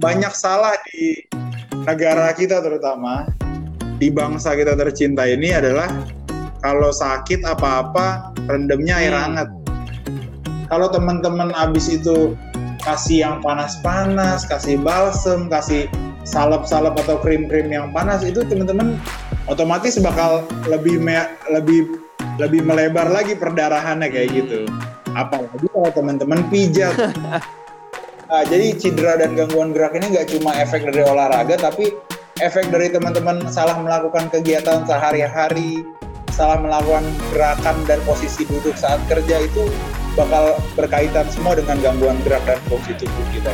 banyak salah di negara kita terutama di bangsa kita tercinta ini adalah kalau sakit apa-apa rendemnya air Hmm. hangat. Kalau teman-teman abis itu kasih yang panas-panas, kasih balsem, kasih salep-salep atau krim-krim yang panas itu teman-teman otomatis bakal lebih me- lebih lebih melebar lagi perdarahannya kayak gitu. Apalagi kalau teman-teman pijat. Nah, jadi cedera dan gangguan gerak ini nggak cuma efek dari olahraga, tapi efek dari teman-teman salah melakukan kegiatan sehari-hari, salah melakukan gerakan dan posisi duduk saat kerja itu bakal berkaitan semua dengan gangguan gerak dan fungsi tubuh kita.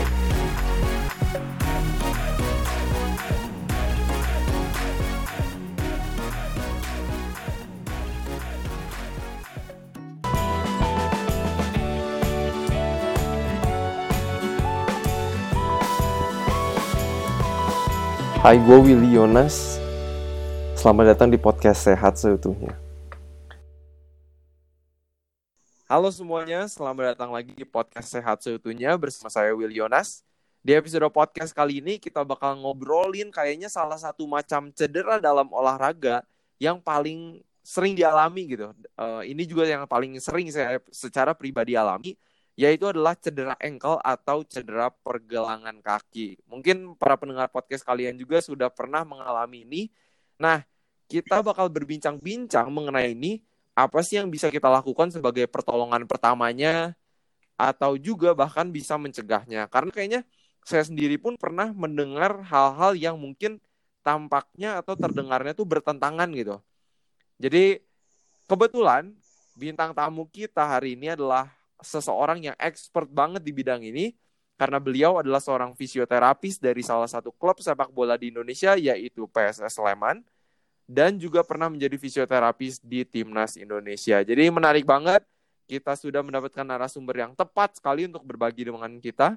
Hai, gue Willy Yonas. Selamat datang di podcast Sehat Seutuhnya. Halo semuanya, selamat datang lagi di podcast Sehat Seutuhnya bersama saya Willy Yonas. Di episode podcast kali ini kita bakal ngobrolin kayaknya salah satu macam cedera dalam olahraga yang paling sering dialami gitu. Eh, ini juga yang paling sering saya secara pribadi alami, yaitu adalah cedera ankle atau cedera pergelangan kaki. Mungkin para pendengar podcast kalian juga sudah pernah mengalami ini. Nah, kita bakal berbincang-bincang mengenai ini, apa sih yang bisa kita lakukan sebagai pertolongan pertamanya, atau juga bahkan bisa mencegahnya. Karena kayaknya saya sendiri pun pernah mendengar hal-hal yang mungkin tampaknya atau terdengarnya tuh bertentangan gitu. Jadi, kebetulan bintang tamu kita hari ini adalah seseorang yang expert banget di bidang ini karena beliau adalah seorang fisioterapis dari salah satu klub sepak bola di Indonesia yaitu PSS Sleman dan juga pernah menjadi fisioterapis di Timnas Indonesia. Jadi menarik banget kita sudah mendapatkan narasumber yang tepat sekali untuk berbagi dengan kita.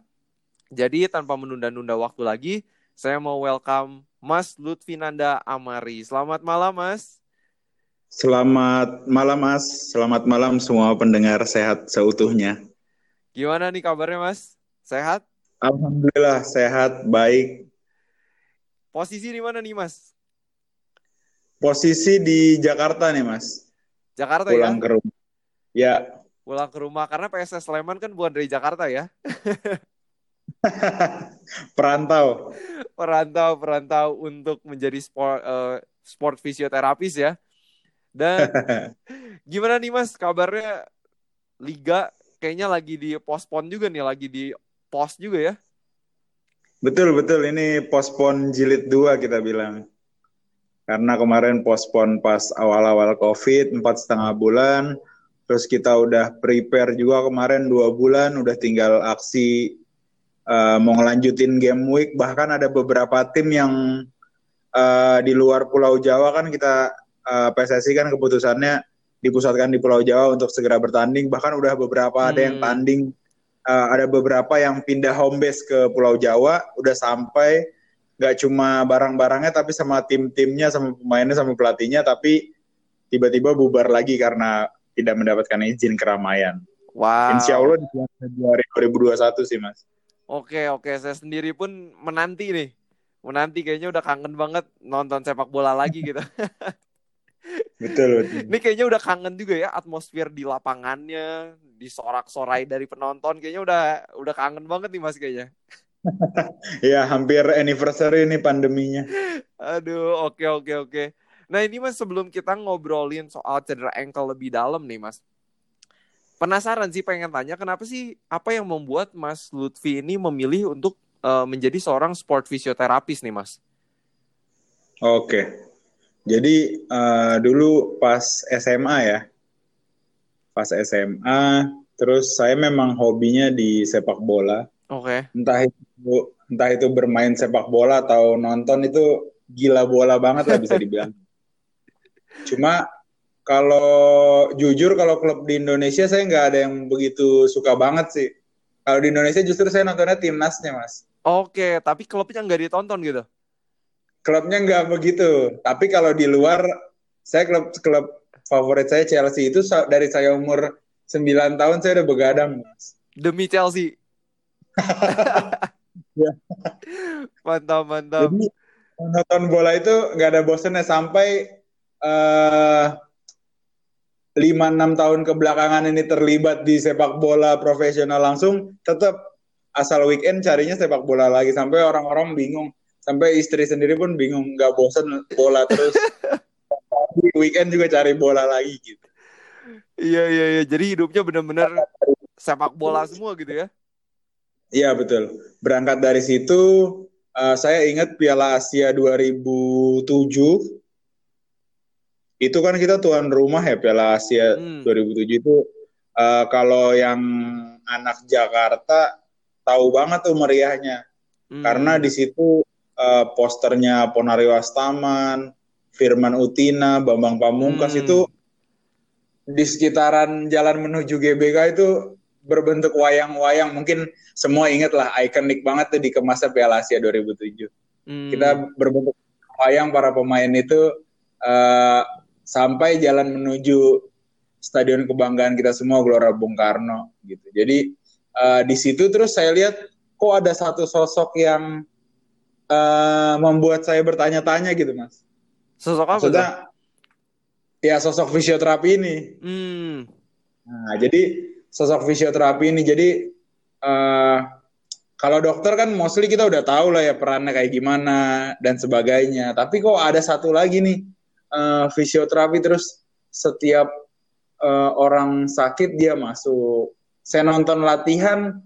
Jadi tanpa menunda-nunda waktu lagi, saya mau welcome Mas Lutfinanda Amari. Selamat malam, Mas. Selamat malam Mas, selamat malam semua pendengar sehat seutuhnya. Gimana nih kabarnya, Mas? Sehat? Alhamdulillah sehat, baik. Posisi di mana nih, Mas? Posisi di Jakarta nih Mas, Jakarta pulang ya? ke rumah. Ya, Pulang ke rumah karena PSS Sleman kan bukan dari Jakarta ya. perantau. Perantau perantau untuk menjadi sport eh, sport fisioterapis ya. Dan gimana nih Mas kabarnya liga kayaknya lagi di postpone juga nih, lagi di pos juga ya. Betul betul ini pospon jilid 2 kita bilang. Karena kemarin pospon pas awal-awal COVID empat setengah bulan, terus kita udah prepare juga kemarin dua bulan, udah tinggal aksi eh, mau ngelanjutin game week. Bahkan ada beberapa tim yang eh, di luar Pulau Jawa kan kita eh, PSSI kan keputusannya dipusatkan di Pulau Jawa untuk segera bertanding. Bahkan udah beberapa ada yang Hmm. tanding uh, ada beberapa yang pindah home base ke Pulau Jawa udah sampai nggak cuma barang-barangnya tapi sama tim-timnya sama pemainnya sama pelatihnya tapi tiba-tiba bubar lagi karena tidak mendapatkan izin keramaian. Wow. Insya Allah di bulan Februari 2021 sih mas. Oke, oke. Saya sendiri pun menanti nih. Menanti kayaknya udah kangen banget nonton sepak bola lagi gitu. Betul betul. Ini kayaknya udah kangen juga ya atmosfer di lapangannya, disorak-sorai dari penonton. Kayaknya udah udah kangen banget nih Mas kayaknya. ya hampir anniversary ini pandeminya. Aduh, oke oke oke. Nah, ini Mas sebelum kita ngobrolin soal cedera ankle lebih dalam nih Mas. Penasaran sih pengen tanya kenapa sih apa yang membuat Mas Lutfi ini memilih untuk eh, menjadi seorang sport fisioterapis nih Mas? Oke. Jadi eh, dulu pas SMA ya, pas SMA, terus saya memang hobinya di sepak bola. Oke. Entah itu entah itu bermain sepak bola atau nonton itu gila bola banget lah bisa dibilang. Cuma kalau jujur kalau klub di Indonesia saya nggak ada yang begitu suka banget sih. Kalau di Indonesia justru saya nontonnya timnasnya mas. Oke, tapi klubnya nggak ditonton gitu. Klubnya nggak begitu. Tapi kalau di luar, saya klub klub favorit saya Chelsea itu dari saya umur 9 tahun saya udah begadang. Demi Chelsea. Ya. Mantap, mantap. Jadi nonton bola itu nggak ada bosannya sampai eh, lima enam tahun kebelakangan ini terlibat di sepak bola profesional langsung, tetap asal weekend carinya sepak bola lagi sampai orang-orang bingung, sampai istri sendiri pun bingung nggak bosan bola terus. weekend juga cari bola lagi gitu. Iya, iya, iya. Jadi hidupnya benar-benar sepak bola semua gitu ya. Iya betul. Berangkat dari situ, uh, saya ingat Piala Asia 2007. Itu kan kita tuan rumah ya Piala Asia Hmm. 2007 itu. uh, kalau yang anak Jakarta tahu banget tuh meriahnya. Hmm. Karena di situ uh, posternya Ponario Astaman, Firman Utina, Bambang Pamungkas Hmm. itu di sekitaran jalan menuju GBK itu berbentuk wayang-wayang. Mungkin semua ingat lah, ikonik banget tuh di kemasnya Piala Asia 2007. Hmm. Kita berbentuk wayang para pemain itu uh, sampai jalan menuju Stadion Kebanggaan kita semua Gelora Bung Karno gitu. Jadi uh, di situ terus saya lihat kok ada satu sosok yang uh, membuat saya bertanya-tanya gitu, Mas. Sosok apa? Maksudnya ya sosok fisioterapi ini. Hmm. Nah, jadi sosok fisioterapi ini jadi eh kalau dokter kan mostly kita udah tahu lah ya perannya kayak gimana dan sebagainya. Tapi kok ada satu lagi nih eh, fisioterapi terus setiap eh, orang sakit dia masuk. Saya nonton latihan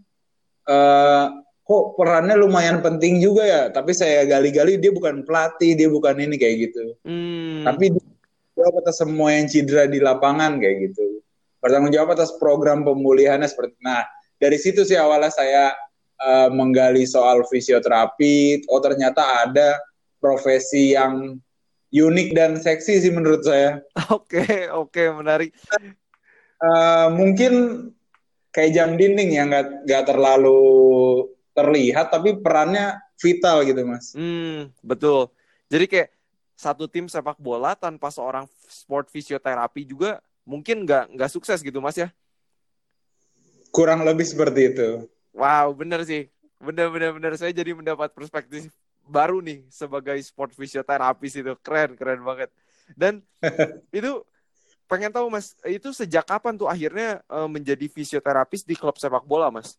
eh kok perannya lumayan penting juga ya. Tapi saya gali-gali dia bukan pelatih, dia bukan ini kayak gitu. Hmm. Tapi jawab atas semua yang cedera di lapangan kayak gitu. Bertanggung jawab atas program pemulihannya seperti nah dari situ sih awalnya saya eh, menggali soal fisioterapi. Oh ternyata ada profesi yang unik dan seksi sih menurut saya. Oke, oke, menarik. Eh, mungkin kayak jam dinding ya nggak nggak terlalu terlihat tapi perannya vital gitu mas. Hmm, betul. Jadi kayak satu tim sepak bola tanpa seorang sport fisioterapi juga mungkin nggak nggak sukses gitu mas ya. Kurang lebih seperti itu. Wow, bener sih. Bener, bener, bener. Saya jadi mendapat perspektif baru nih sebagai sport fisioterapis itu. Keren, keren banget. Dan itu pengen tahu mas, itu sejak kapan tuh akhirnya eh, menjadi fisioterapis di klub sepak bola mas?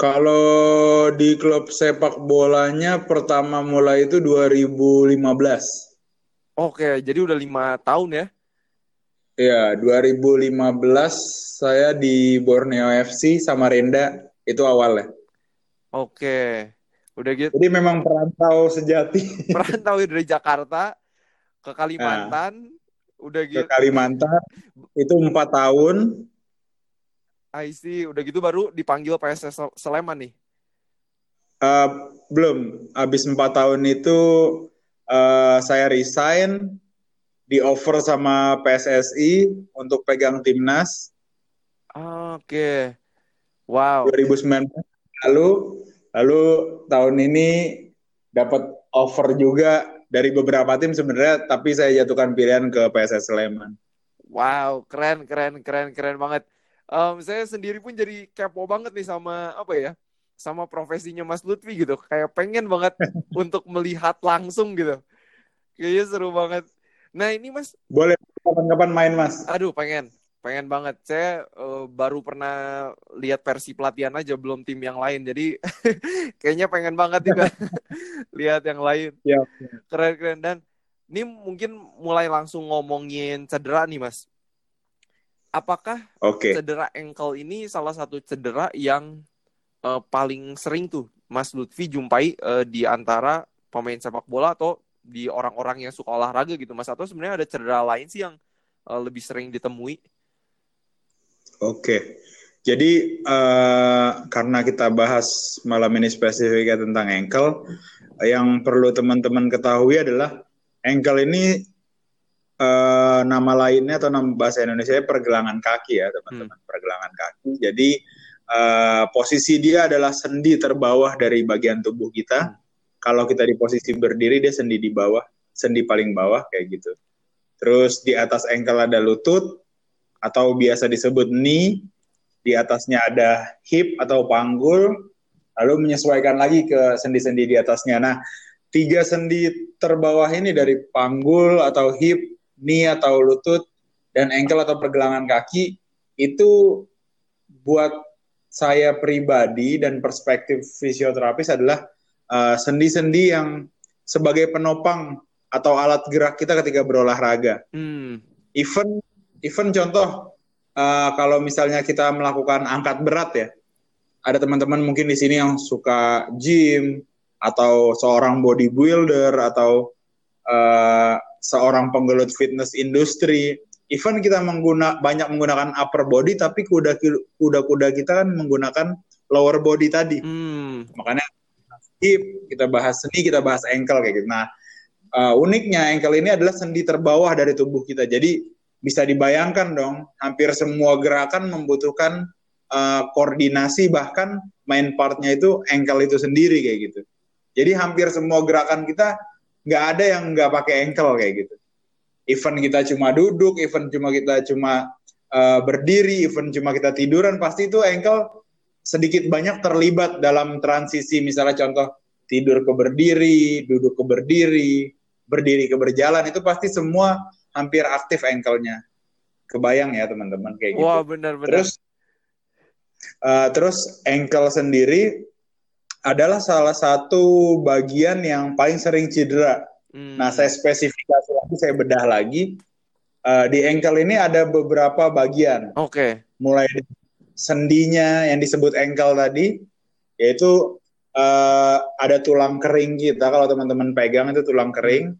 Kalau di klub sepak bolanya pertama mulai itu 2015. Oke, jadi udah lima tahun ya? Ya, 2015 saya di Borneo FC Samarinda itu awalnya. Oke, udah gitu. Jadi memang perantau sejati Merantau dari Jakarta ke Kalimantan, udah ke gitu. Kalimantan itu empat tahun. I see. Udah gitu baru dipanggil PSS Sleman nih. Eh, belum, habis empat tahun itu eh, saya resign, di offer sama PSSI untuk pegang timnas Oke. Wow. 2019 lalu lalu tahun ini dapat offer juga dari beberapa tim sebenarnya tapi saya jatuhkan pilihan ke PSS Sleman. Wow, keren, keren, keren, keren banget. Em, saya sendiri pun jadi kepo banget nih sama apa ya, sama profesinya Mas Lutfi gitu. Kayak pengen banget untuk melihat langsung gitu. Kayaknya seru banget. Nah ini Mas, Boleh kapan-kapan main Mas. aduh pengen, pengen banget. Saya eh, baru pernah lihat versi pelatihan aja, belum tim yang lain. Jadi kayaknya pengen banget juga lihat yang lain. Ya. Keren, keren. Dan ini mungkin mulai langsung ngomongin cedera nih Mas. Apakah Oke. cedera ankle ini salah satu cedera yang eh, paling sering tuh Mas Lutfi jumpai eh, di antara pemain sepak bola atau di orang-orang yang suka olahraga gitu Mas atau sebenarnya ada cedera lain sih yang eh, lebih sering ditemui? Oke. Jadi eh, karena kita bahas malam ini spesifiknya tentang ankle, yang perlu teman-teman ketahui adalah ankle ini eh, nama lainnya atau nama bahasa Indonesia pergelangan kaki ya teman-teman, pergelangan kaki. Jadi eh, posisi dia adalah sendi terbawah dari bagian tubuh kita. Kalau kita di posisi berdiri dia sendi di bawah, sendi paling bawah kayak gitu. Terus di atas ankle ada lutut atau biasa disebut knee di atasnya ada hip atau panggul, lalu menyesuaikan lagi ke sendi-sendi di atasnya. Nah, tiga sendi terbawah ini dari panggul atau hip, knee atau lutut, dan ankle atau pergelangan kaki itu buat saya pribadi dan perspektif fisioterapis adalah uh, sendi-sendi yang sebagai penopang atau alat gerak kita ketika berolahraga. Hmm. Even even contoh uh, kalau misalnya kita melakukan angkat berat ya, ada teman-teman mungkin di sini yang suka gym atau seorang bodybuilder atau uh, seorang penggelut fitness industri. Even kita mengguna banyak menggunakan upper body, tapi kuda kuda-kuda kita kan menggunakan lower body tadi. Hmm. Makanya hip, kita bahas sendi, kita bahas ankle kayak gitu. Nah, uh, uniknya ankle ini adalah sendi terbawah dari tubuh kita. Jadi bisa dibayangkan dong, hampir semua gerakan membutuhkan uh, koordinasi bahkan main partnya itu ankle itu sendiri kayak gitu. Jadi hampir semua gerakan kita nggak ada yang nggak pakai ankle kayak gitu. Even kita cuma duduk, even cuma kita cuma uh, berdiri, even cuma kita tiduran, pasti itu ankle sedikit banyak terlibat dalam transisi misalnya contoh tidur ke berdiri, duduk ke berdiri, berdiri ke berjalan itu pasti semua hampir aktif ankle-nya. Kebayang ya teman-teman kayak gitu. Wah benar-benar. Terus uh, terus ankle sendiri adalah salah satu bagian yang paling sering cedera. Hmm. Nah saya spesifikasi lagi, saya bedah lagi. Uh, di ankle ini ada beberapa bagian. Oke. Okay. Mulai sendinya yang disebut ankle tadi, yaitu uh, ada tulang kering kita. Kalau teman-teman pegang itu tulang kering,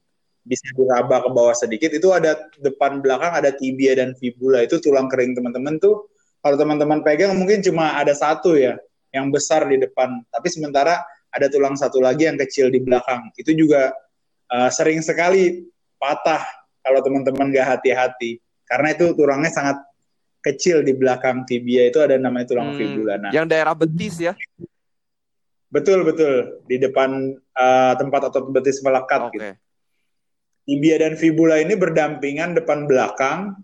bisa diraba ke bawah sedikit. Itu ada depan belakang ada tibia dan fibula. Itu tulang kering teman-teman tuh. Kalau teman-teman pegang mungkin cuma ada satu ya, yang besar di depan. Tapi sementara ada tulang satu lagi yang kecil di belakang. Itu juga uh, sering sekali patah kalau teman-teman gak hati-hati. Karena itu tulangnya sangat kecil di belakang tibia itu ada namanya tulang hmm, fibula. Nah, yang daerah betis ya? Betul betul di depan uh, tempat otot betis melekat okay. gitu. Tibia dan fibula ini berdampingan depan belakang,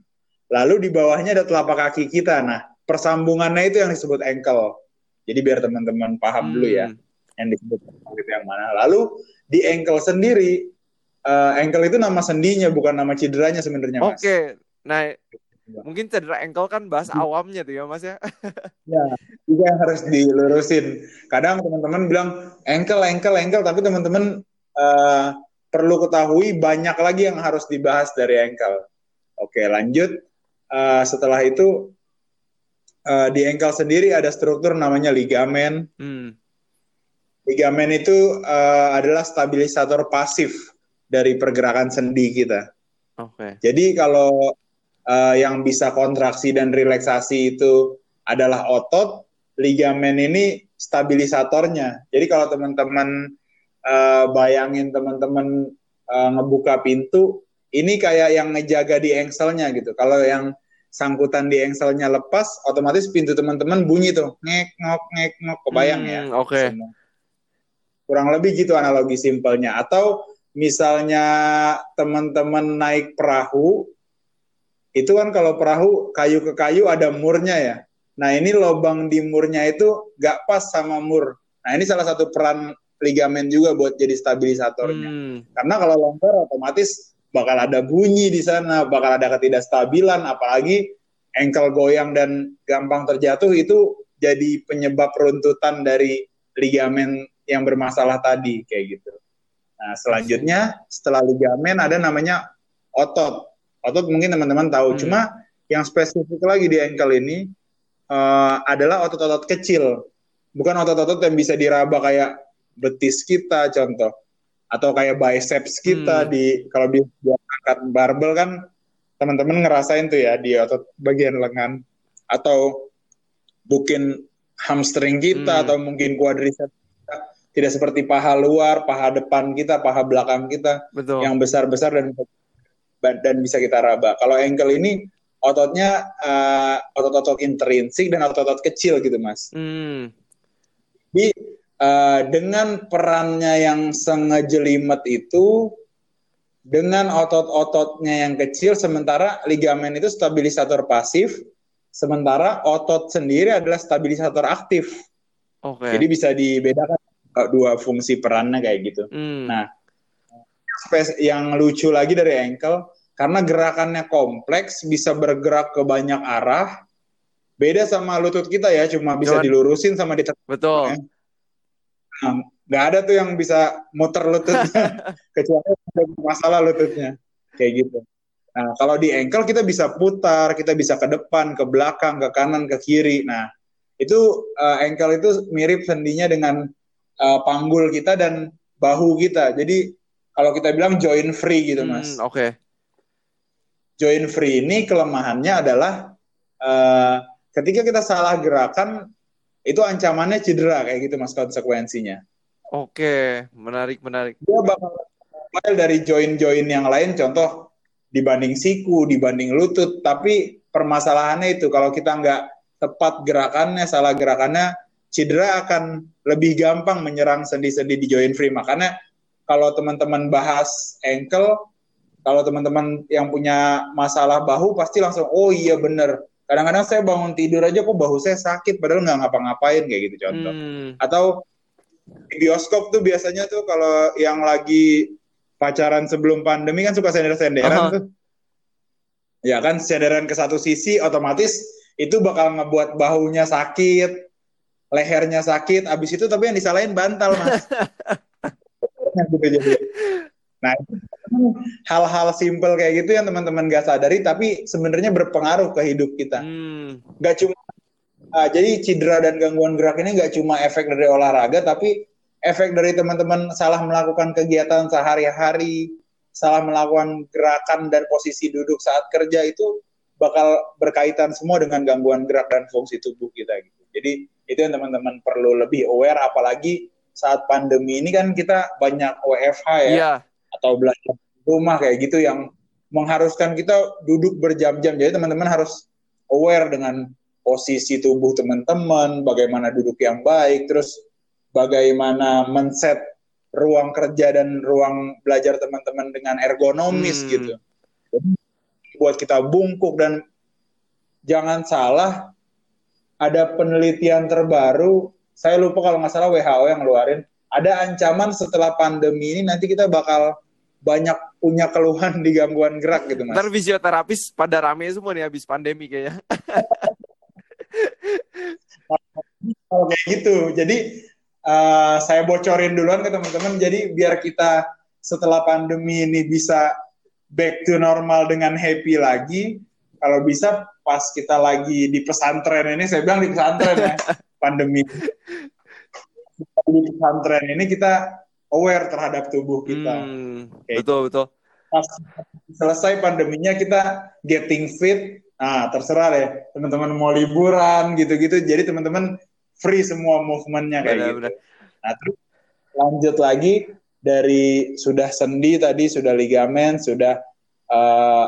lalu di bawahnya ada telapak kaki kita. Nah, persambungannya itu yang disebut ankle. Jadi biar teman-teman paham hmm. dulu ya hmm. yang disebut itu yang mana. Lalu di ankle sendiri, uh, ankle itu nama sendinya bukan nama cederanya sebenarnya Oke, okay. nah Mungkin cedera ankle kan bahasa hmm. awamnya tuh ya Mas ya. ya, juga yang harus dilurusin. Kadang teman-teman bilang ankle, ankle, ankle, tapi teman-teman uh, perlu ketahui banyak lagi yang harus dibahas dari ankle. Oke, lanjut. Uh, setelah itu uh, di ankle sendiri ada struktur namanya ligamen. Hmm. Ligamen itu uh, adalah stabilisator pasif dari pergerakan sendi kita. Oke. Okay. Jadi kalau uh, yang bisa kontraksi dan relaksasi itu adalah otot, ligamen ini stabilisatornya. Jadi kalau teman-teman uh, bayangin teman-teman uh, ngebuka pintu, ini kayak yang ngejaga di engselnya gitu. Kalau yang sangkutan di engselnya lepas, otomatis pintu teman-teman bunyi tuh, ngek ngok ngek ngok, kebayang ya? hmm, ya? Oke. Okay. Kurang lebih gitu analogi simpelnya. Atau misalnya teman-teman naik perahu, itu kan kalau perahu kayu ke kayu ada murnya ya. Nah ini lubang di murnya itu gak pas sama mur. Nah ini salah satu peran ligamen juga buat jadi stabilisatornya. Hmm. Karena kalau longgar otomatis bakal ada bunyi di sana, bakal ada ketidakstabilan, apalagi ankle goyang dan gampang terjatuh itu jadi penyebab runtutan dari ligamen yang bermasalah tadi kayak gitu. Nah selanjutnya setelah ligamen ada namanya otot otot mungkin teman-teman tahu. Hmm. Cuma yang spesifik lagi di ankle ini uh, adalah otot-otot kecil, bukan otot-otot yang bisa diraba kayak betis kita contoh, atau kayak biceps kita hmm. di kalau di angkat barbel kan teman-teman ngerasain tuh ya di otot bagian lengan atau mungkin hamstring kita hmm. atau mungkin quadriceps kita tidak seperti paha luar, paha depan kita, paha belakang kita Betul. yang besar-besar dan dan bisa kita raba. Kalau ankle ini ototnya uh, otot-otot intrinsik dan otot-otot kecil gitu mas. Hmm. Jadi uh, dengan perannya yang sengejelimet itu dengan otot-ototnya yang kecil sementara ligamen itu stabilisator pasif sementara otot sendiri adalah stabilisator aktif. Oke. Jadi bisa dibedakan dua fungsi perannya kayak gitu. Hmm. Nah, space yang lucu lagi dari ankle karena gerakannya kompleks bisa bergerak ke banyak arah. Beda sama lutut kita ya, cuma bisa Cuman- dilurusin sama ditekan. Betul. Nah, nggak ada tuh yang bisa muter lututnya kecuali ada masalah lututnya kayak gitu. Nah, kalau di ankle kita bisa putar, kita bisa ke depan, ke belakang, ke kanan, ke kiri. Nah, itu uh, ankle itu mirip sendinya dengan uh, panggul kita dan bahu kita. Jadi kalau kita bilang joint free gitu, Mas. Hmm, Oke. Joint free ini kelemahannya adalah uh, ketika kita salah gerakan itu ancamannya cedera kayak gitu Mas konsekuensinya. Oke. Menarik, menarik. dia bakal dari join-join yang lain contoh dibanding siku dibanding lutut tapi permasalahannya itu kalau kita nggak tepat gerakannya salah gerakannya cedera akan lebih gampang menyerang sendi-sendi di joint free makanya kalau teman-teman bahas ankle kalau teman-teman yang punya masalah bahu pasti langsung oh iya bener kadang-kadang saya bangun tidur aja kok bahu saya sakit padahal nggak ngapa-ngapain kayak gitu contoh Hmm. atau di bioskop tuh biasanya tuh kalau yang lagi pacaran sebelum pandemi kan suka sender-senderan Aha. tuh. Ya kan senderan ke satu sisi otomatis itu bakal ngebuat bahunya sakit, lehernya sakit, abis itu tapi yang disalahin bantal mas. Gitu jadi. Nah hal-hal simple kayak gitu yang teman-teman gak sadari tapi sebenarnya berpengaruh ke hidup kita Hmm. cuma ah, jadi cedera dan gangguan gerak ini nggak cuma efek dari olahraga tapi efek dari teman-teman salah melakukan kegiatan sehari-hari salah melakukan gerakan dan posisi duduk saat kerja itu bakal berkaitan semua dengan gangguan gerak dan fungsi tubuh kita gitu jadi itu yang teman-teman perlu lebih aware apalagi saat pandemi ini kan kita banyak WFH ya Iya. Atau belajar di rumah kayak gitu yang mengharuskan kita duduk berjam-jam. Jadi teman-teman harus aware dengan posisi tubuh teman-teman, bagaimana duduk yang baik, terus bagaimana men-set ruang kerja dan ruang belajar teman-teman dengan ergonomis Hmm. gitu. Jadi, buat kita bungkuk dan jangan salah ada penelitian terbaru, saya lupa kalau nggak salah WHO yang ngeluarin, ada ancaman setelah pandemi ini nanti kita bakal banyak punya keluhan di gangguan gerak gitu mas. Ntar fisioterapis pada rame semua nih habis pandemi kayaknya. Kalau kayak gitu, jadi eh, saya bocorin duluan ke teman-teman. Jadi biar kita setelah pandemi ini bisa back to normal dengan happy lagi. Kalau bisa pas kita lagi di pesantren ini, saya bilang di pesantren ya, pandemi. Di pesantren ini kita aware terhadap tubuh kita. Hmm, Kayak betul betul. pas selesai pandeminya kita getting fit. Nah terserah deh teman-teman mau liburan gitu-gitu. Jadi teman-teman free semua movementnya kayak Benar, gitu. benar. nah terus lanjut lagi dari sudah sendi tadi sudah ligamen sudah eh,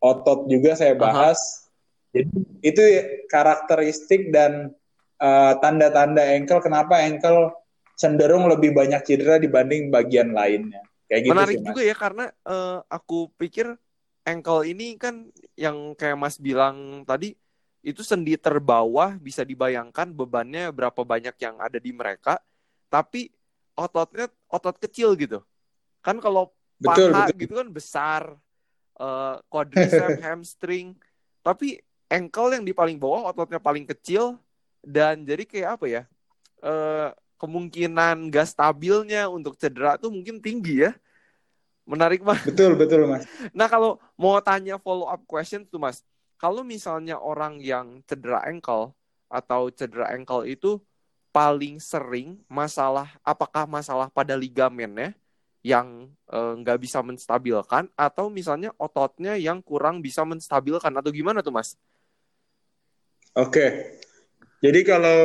otot juga saya bahas. Jadi itu karakteristik dan eh, tanda-tanda ankle. Kenapa ankle cenderung lebih banyak cedera dibanding bagian lainnya kayak gitu Menarik sih, Mas. juga ya karena eh, aku pikir ankle ini kan yang kayak Mas bilang tadi itu sendi terbawah bisa dibayangkan bebannya berapa banyak yang ada di mereka, tapi ototnya otot kecil gitu. Kan kalau Betul, paha betul. gitu kan besar, eh, quadriceps, hamstring, tapi ankle yang di paling bawah ototnya paling kecil dan jadi kayak apa ya? eh, kemungkinan gak stabilnya untuk cedera tuh mungkin tinggi ya. Menarik banget. Betul, betul, Mas. Nah kalau mau tanya follow up question tuh mas, kalau misalnya orang yang cedera ankle atau cedera ankle itu paling sering masalah, apakah masalah pada ligamennya yang eh, nggak bisa menstabilkan atau misalnya ototnya yang kurang bisa menstabilkan atau gimana tuh mas? Oke. Jadi kalau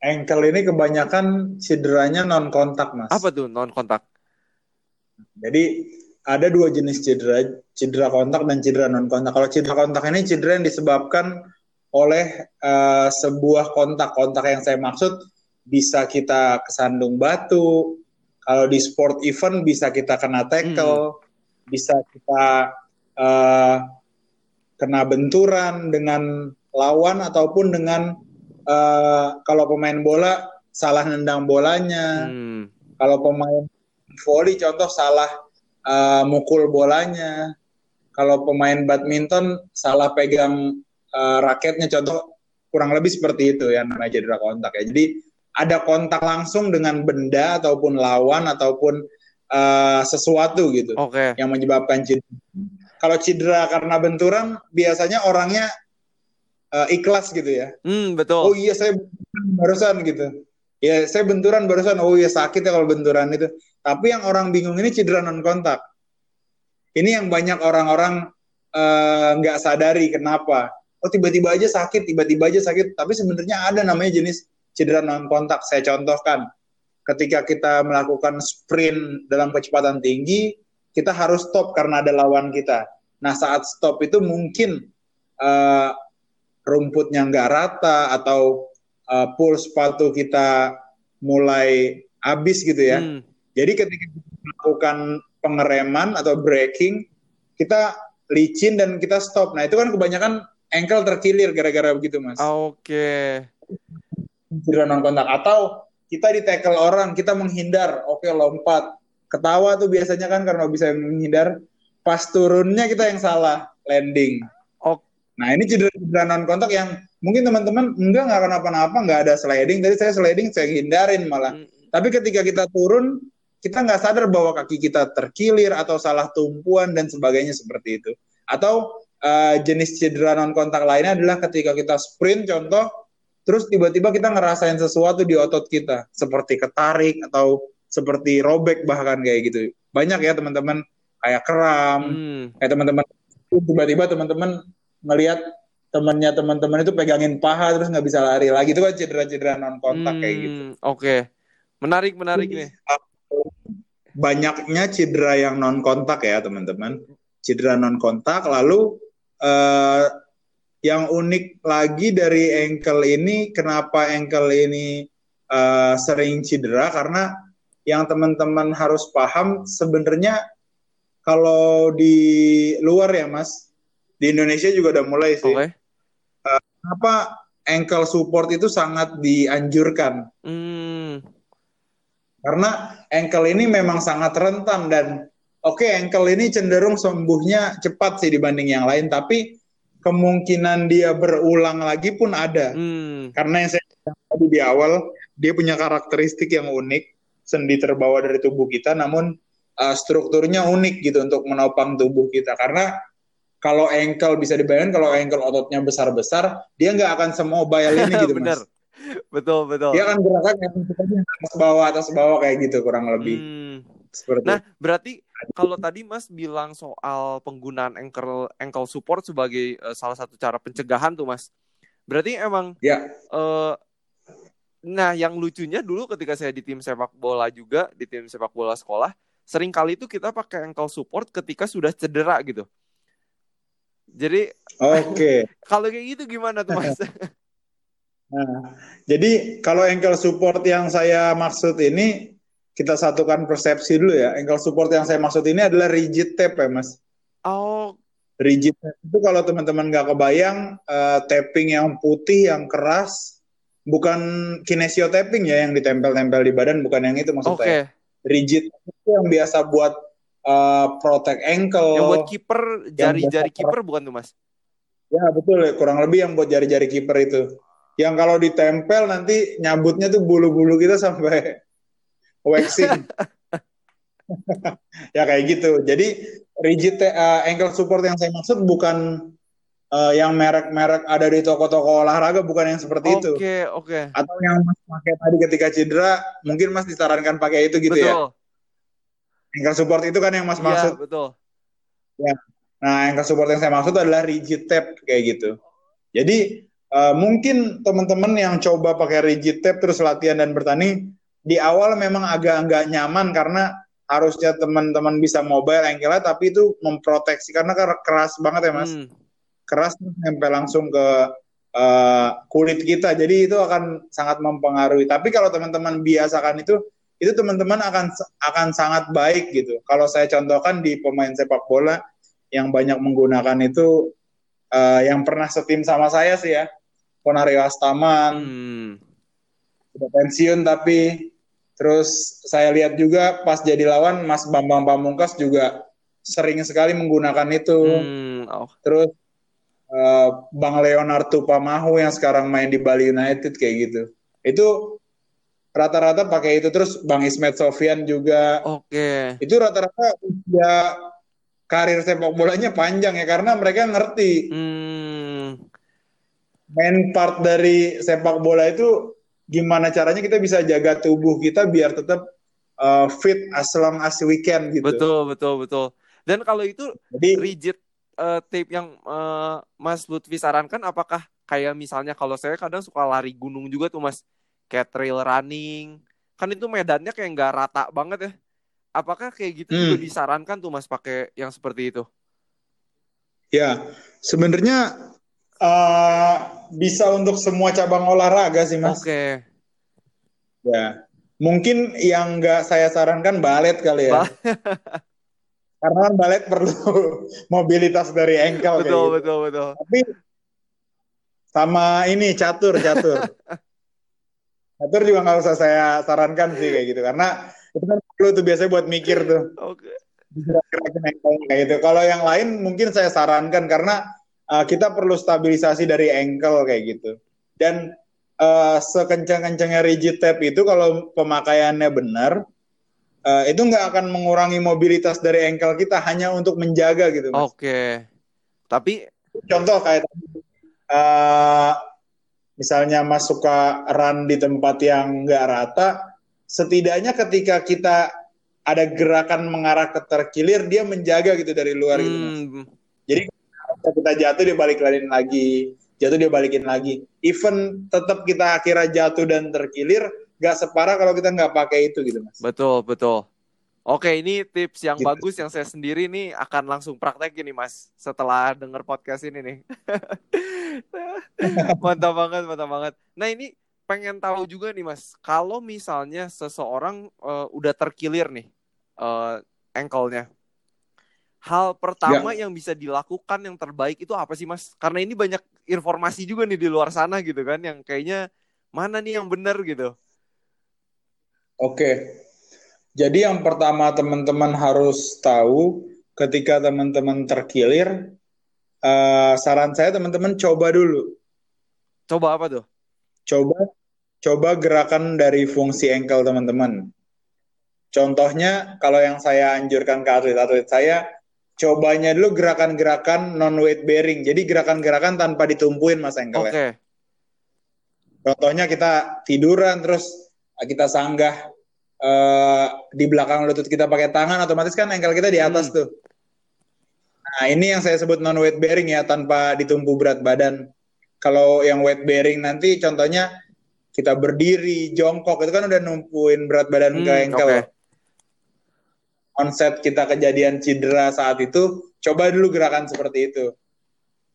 ankle ini kebanyakan cederanya non kontak, Mas. Apa tuh non kontak? Jadi ada dua jenis cedera, cedera kontak dan cedera non kontak. Kalau cedera kontak ini cedera yang disebabkan oleh eh, sebuah kontak. Kontak yang saya maksud bisa kita kesandung batu. Kalau di sport event bisa kita kena tackle, bisa kita eh, kena benturan dengan lawan ataupun dengan uh, kalau pemain bola salah nendang bolanya, hmm. kalau pemain volley contoh salah uh, mukul bolanya, kalau pemain badminton salah pegang uh, raketnya contoh kurang lebih seperti itu ya namanya cedera kontak ya. Jadi ada kontak langsung dengan benda ataupun lawan ataupun uh, sesuatu gitu okay. yang menyebabkan cedera. Kalau cedera karena benturan biasanya orangnya uh, ikhlas gitu ya. Hmm, betul. Oh iya saya barusan gitu. Ya saya benturan barusan. Oh iya sakit ya kalau benturan itu. Tapi yang orang bingung ini cedera non kontak. Ini yang banyak orang-orang eh, nggak -orang, uh, sadari kenapa. Oh tiba-tiba aja sakit, tiba-tiba aja sakit. Tapi sebenarnya ada namanya jenis cedera non kontak. Saya contohkan. Ketika kita melakukan sprint dalam kecepatan tinggi, kita harus stop karena ada lawan kita. Nah saat stop itu mungkin uh, rumputnya nggak rata atau uh, pool sepatu kita mulai habis gitu ya. Hmm. Jadi ketika kita melakukan pengereman atau braking, kita licin dan kita stop. Nah itu kan kebanyakan ankle terkilir gara-gara begitu mas. Oke. Okay. non kontak atau kita di tackle orang, kita menghindar, oke okay, lompat. Ketawa tuh biasanya kan karena bisa menghindar. Pas turunnya kita yang salah, landing. Nah ini cedera-cedera non kontak yang mungkin teman-teman enggak nggak kenapa-napa nggak ada sliding. Tadi saya sliding saya hindarin malah. Hmm. Tapi ketika kita turun kita nggak sadar bahwa kaki kita terkilir atau salah tumpuan dan sebagainya seperti itu. Atau uh, jenis cedera non kontak lainnya adalah ketika kita sprint contoh, terus tiba-tiba kita ngerasain sesuatu di otot kita seperti ketarik atau seperti robek bahkan kayak gitu. Banyak ya teman-teman kayak kram, hmm. kayak teman-teman tiba-tiba teman-teman ngelihat temennya teman-teman itu pegangin paha terus nggak bisa lari lagi itu kan cedera-cedera non kontak hmm, kayak gitu. Oke, okay. menarik menarik nih. Banyaknya cedera yang non kontak ya teman-teman, cedera non kontak. Lalu uh, yang unik lagi dari ankle ini, kenapa ankle ini uh, sering cedera? Karena yang teman-teman harus paham sebenarnya kalau di luar ya mas, di Indonesia juga udah mulai sih. Okay. Uh, eh, kenapa ankle support itu sangat dianjurkan? Hmm. Karena ankle ini memang sangat rentan dan oke okay, ankle ini cenderung sembuhnya cepat sih dibanding yang lain, tapi kemungkinan dia berulang lagi pun ada. Hmm. Karena yang saya tadi di awal dia punya karakteristik yang unik, sendi terbawa dari tubuh kita, namun uh, strukturnya unik gitu untuk menopang tubuh kita. Karena kalau ankle bisa dibayangkan kalau ankle ototnya besar-besar, dia nggak akan semobile ini gitu Bener. mas. Betul betul. Dia akan gerakan yang atas bawah atas bawah kayak gitu kurang lebih. Hmm. Seperti nah, berarti kalau tadi Mas bilang soal penggunaan ankle ankle support sebagai uh, salah satu cara pencegahan tuh Mas. Berarti emang ya. Uh, nah, yang lucunya dulu ketika saya di tim sepak bola juga, di tim sepak bola sekolah, sering kali itu kita pakai ankle support ketika sudah cedera gitu. Jadi Oke. Okay. kalau kayak gitu gimana tuh Mas? nah, jadi kalau ankle support yang saya maksud ini kita satukan persepsi dulu ya. Ankle support yang saya maksud ini adalah rigid tape ya, Mas. Oh, rigid tape itu kalau teman-teman nggak kebayang uh, taping yang putih yang keras bukan kinesio taping ya yang ditempel-tempel di badan bukan yang itu maksud okay. saya. Rigid itu yang biasa buat uh, protect ankle. Yang buat kiper jari-jari kiper bukan tuh mas? Ya betul ya kurang lebih yang buat jari-jari kiper itu. Yang kalau ditempel nanti nyabutnya tuh bulu-bulu kita sampai waxing. ya kayak gitu. Jadi rigid uh, ankle support yang saya maksud bukan uh, yang merek-merek ada di toko-toko olahraga bukan yang seperti okay, itu. Oke, oke. Atau yang Mas pakai tadi ketika cedera, mungkin Mas disarankan pakai itu gitu ya? Betul. ya. Ankle support itu kan yang Mas ya, maksud. betul. Ya. Nah, ankle support yang saya maksud adalah rigid tape kayak gitu. Jadi uh, mungkin teman-teman yang coba pakai rigid tape terus latihan dan bertanding di awal memang agak agak nyaman karena harusnya teman-teman bisa mobile ankle tapi itu memproteksi karena keras banget ya mas hmm. keras nempel langsung ke uh, kulit kita jadi itu akan sangat mempengaruhi tapi kalau teman-teman biasakan itu itu teman-teman akan akan sangat baik gitu. Kalau saya contohkan di pemain sepak bola yang banyak menggunakan itu uh, yang pernah setim sama saya sih ya. Ponario Astaman Hmm. udah pensiun tapi terus saya lihat juga pas jadi lawan Mas Bambang Pamungkas juga sering sekali menggunakan itu Hmm. Oh. terus eh, Bang Leonard Tupamahu yang sekarang main di Bali United kayak gitu itu rata-rata pakai itu terus Bang Ismet Sofian juga Oke. itu rata-rata usia karir sepak bolanya panjang ya karena mereka ngerti Hmm. main part dari sepak bola itu gimana caranya kita bisa jaga tubuh kita biar tetap uh, fit as long as we can gitu. Betul, betul, betul. Dan kalau itu Jadi rigid eh, tape yang eh, Mas Lutfi sarankan apakah kayak misalnya kalau saya kadang suka lari gunung juga tuh Mas kayak trail running kan itu medannya kayak nggak rata banget ya apakah kayak gitu juga Hmm. disarankan tuh Mas pakai yang seperti itu ya sebenarnya uh, bisa untuk semua cabang olahraga sih mas. oke Ya mungkin yang nggak saya sarankan balet kali ya. Ba- Karena kan balet perlu mobilitas dari ankle kayak betul gitu. betul betul Tapi sama ini catur catur. catur juga nggak usah saya sarankan sih kayak gitu. Karena itu kan perlu tuh biasanya buat mikir tuh. Oke. Ankle kayak gitu. Kalau yang lain mungkin saya sarankan karena uh, kita perlu stabilisasi dari ankle kayak gitu. Dan uh, sekencang-kencangnya rigid tape itu kalau pemakaiannya benar uh, itu nggak akan mengurangi mobilitas dari ankle kita hanya untuk menjaga gitu oke. Tapi contoh kayak uh, misalnya Mas suka run di tempat yang nggak rata, setidaknya ketika kita ada gerakan mengarah ke terkilir, dia menjaga gitu dari luar gitu. Mas. hmm, Jadi kalau kita jatuh dia balikin lagi, jatuh dia balikin lagi. Even tetap kita akhirnya jatuh dan terkilir, nggak separah kalau kita nggak pakai itu gitu mas. betul betul oke ini tips yang Gitu. bagus yang saya sendiri nih akan langsung praktek ini Mas setelah denger podcast ini nih. Mantap banget mantap banget. Nah ini pengen tahu juga nih mas. Kalau misalnya seseorang eh, udah terkilir nih eh ankle-nya hal pertama yang bisa dilakukan yang terbaik itu apa sih mas? Karena ini banyak informasi juga nih di luar sana gitu kan yang kayaknya mana nih yang benar gitu? Oke. Jadi yang pertama teman-teman harus tahu ketika teman-teman terkilir, eh, saran saya teman-teman coba dulu, coba apa tuh coba coba gerakan dari fungsi ankle teman-teman. Contohnya kalau yang saya anjurkan ke atlet-atlet saya, cobanya dulu gerakan-gerakan non weight bearing. Jadi gerakan-gerakan tanpa ditumpuin mas ankle. oke Contohnya kita tiduran terus kita sanggah eh, di belakang lutut kita pakai tangan, otomatis kan ankle kita di atas Hmm. tuh. Nah ini yang saya sebut non weight bearing ya tanpa ditumpu berat badan. Kalau yang weight bearing nanti contohnya kita berdiri, jongkok itu kan udah numpuin berat badan ke Hmm, ankle. oke. Onset kita kejadian cedera saat itu, coba dulu gerakan seperti itu.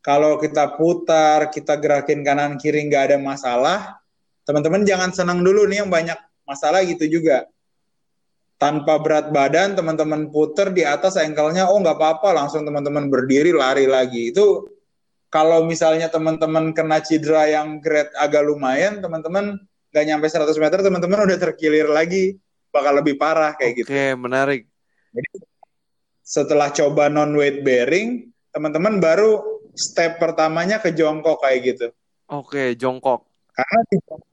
Kalau kita putar, kita gerakin kanan kiri nggak ada masalah, teman-teman jangan senang dulu nih yang banyak masalah gitu juga. Tanpa berat badan, teman-teman puter di atas ankle-nya, oh nggak apa-apa, langsung teman-teman berdiri lari lagi. Itu kalau misalnya teman-teman kena cedera yang grade agak lumayan, teman-teman nggak nyampe 100 meter, teman-teman udah terkilir lagi, bakal lebih parah kayak gitu oke menarik setelah coba non weight bearing, teman-teman baru step pertamanya ke jongkok kayak gitu. oke jongkok Karena di jongkok,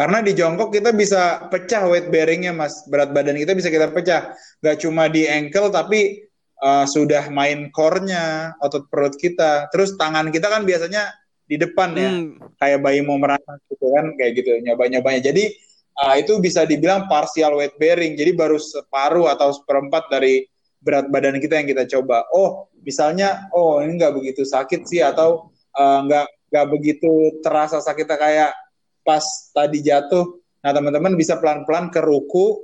karena di jongkok kita bisa pecah weight bearingnya mas, berat badan kita bisa kita pecah. Gak cuma di ankle tapi uh, sudah main core-nya, otot perut kita. Terus tangan kita kan biasanya di depan ya, Hmm, kayak bayi mau merangsang gitu kan, kayak gitu nyoba-nyobanya. Jadi uh, itu bisa dibilang partial weight bearing. Jadi baru separuh atau seperempat dari berat badan kita yang kita coba. Oh, misalnya, oh ini nggak begitu sakit sih atau uh, nggak nggak begitu terasa sakitnya kayak pas tadi jatuh. Nah teman-teman bisa pelan-pelan ke ruku,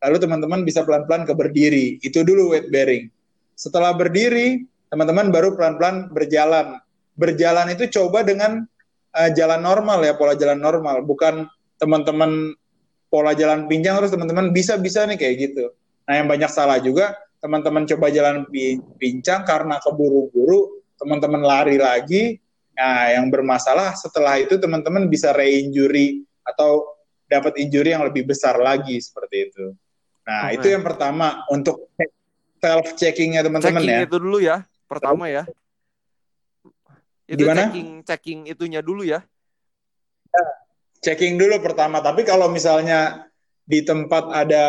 lalu teman-teman bisa pelan-pelan ke berdiri. Itu dulu weight bearing. Setelah berdiri, teman-teman baru pelan-pelan berjalan. Berjalan itu coba dengan uh, jalan normal ya, pola jalan normal, bukan teman-teman pola jalan pinjang terus teman-teman bisa-bisa nih kayak gitu. Nah yang banyak salah juga teman-teman coba jalan pi- pincang karena keburu-buru, teman-teman lari lagi, Nah, yang bermasalah setelah itu teman-teman bisa re-injury atau dapat injury yang lebih besar lagi seperti itu. Nah, Oke. itu yang pertama untuk self checkingnya teman-teman Checking ya. itu dulu ya, pertama ya. Itu Gimana? checking checking itunya dulu ya. Checking dulu pertama, tapi kalau misalnya di tempat ada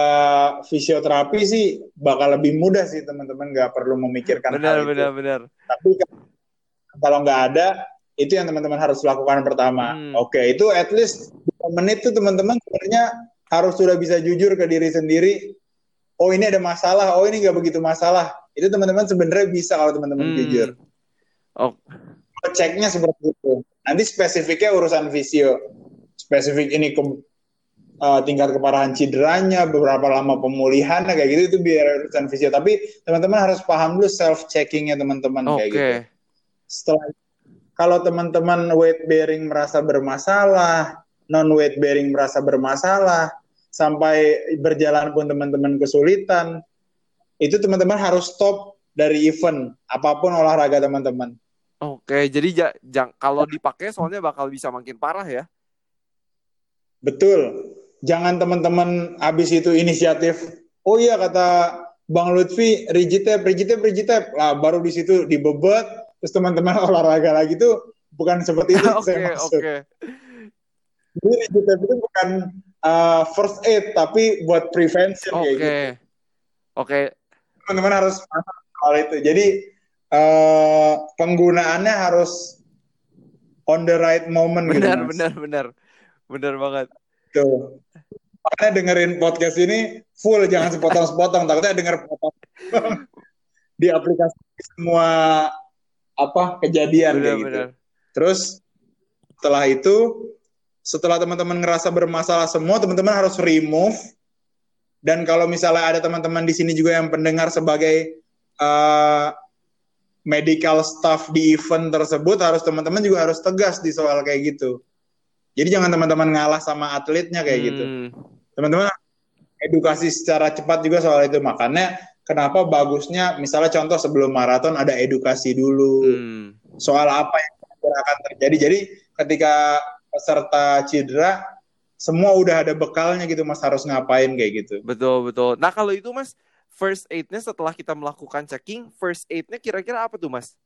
fisioterapi sih bakal lebih mudah sih teman-teman nggak perlu memikirkan Benar, hal itu. benar, benar. Tapi kalau nggak ada, itu yang teman-teman harus lakukan pertama. Hmm. Oke, itu at least 2 menit tuh teman-teman sebenarnya harus sudah bisa jujur ke diri sendiri. Oh ini ada masalah, oh ini nggak begitu masalah. Itu teman-teman sebenarnya bisa kalau teman-teman Hmm. jujur. Oh, Ceknya seperti itu. Nanti spesifiknya urusan visio. Spesifik ini ke uh, tingkat keparahan cederanya, beberapa lama pemulihan kayak gitu itu biar urusan visio. Tapi teman-teman harus paham dulu self checkingnya teman-teman oke. kayak gitu. Setelah kalau teman-teman weight bearing merasa bermasalah, non weight bearing merasa bermasalah, sampai berjalan pun teman-teman kesulitan, itu teman-teman harus stop dari event apa pun olahraga teman-teman. Oke, jadi ja- jang- kalau dipakai soalnya bakal bisa makin parah ya. Betul. Jangan teman-teman habis itu inisiatif. Oh iya kata Bang Lutfi, rigid tape, rigid tape, rigid tape. Lah baru di situ dibebet, terus teman-teman olahraga lagi tuh bukan seperti itu Oke, saya maksud. oke. Jadi rigid itu bukan uh, first aid, tapi buat prevention kayak Oke. gitu. Oke, Teman-teman harus paham hal itu. Jadi uh, penggunaannya harus on the right moment gitu, benar, benar, benar. Benar banget. Tuh. Makanya dengerin podcast ini full, jangan sepotong-sepotong. Takutnya denger potong di aplikasi semua apa kejadian Benar, kayak gitu. benar. Terus setelah itu, setelah teman-teman ngerasa bermasalah semua, teman-teman harus remove. Dan kalau misalnya ada teman-teman di sini juga yang pendengar sebagai uh, medical staff di event tersebut, harus teman-teman juga harus tegas di soal kayak gitu. Jadi jangan teman-teman ngalah sama atletnya kayak gitu. Hmm, Teman-teman edukasi secara cepat juga soal itu. Makanya kenapa bagusnya misalnya contoh sebelum maraton ada edukasi dulu hmm. soal apa yang akan terjadi. Jadi ketika peserta cedera semua udah ada bekalnya gitu Mas harus ngapain kayak gitu. Betul, betul. Nah, kalau itu Mas, first aid-nya setelah kita melakukan checking, first aid-nya kira-kira apa tuh, Mas?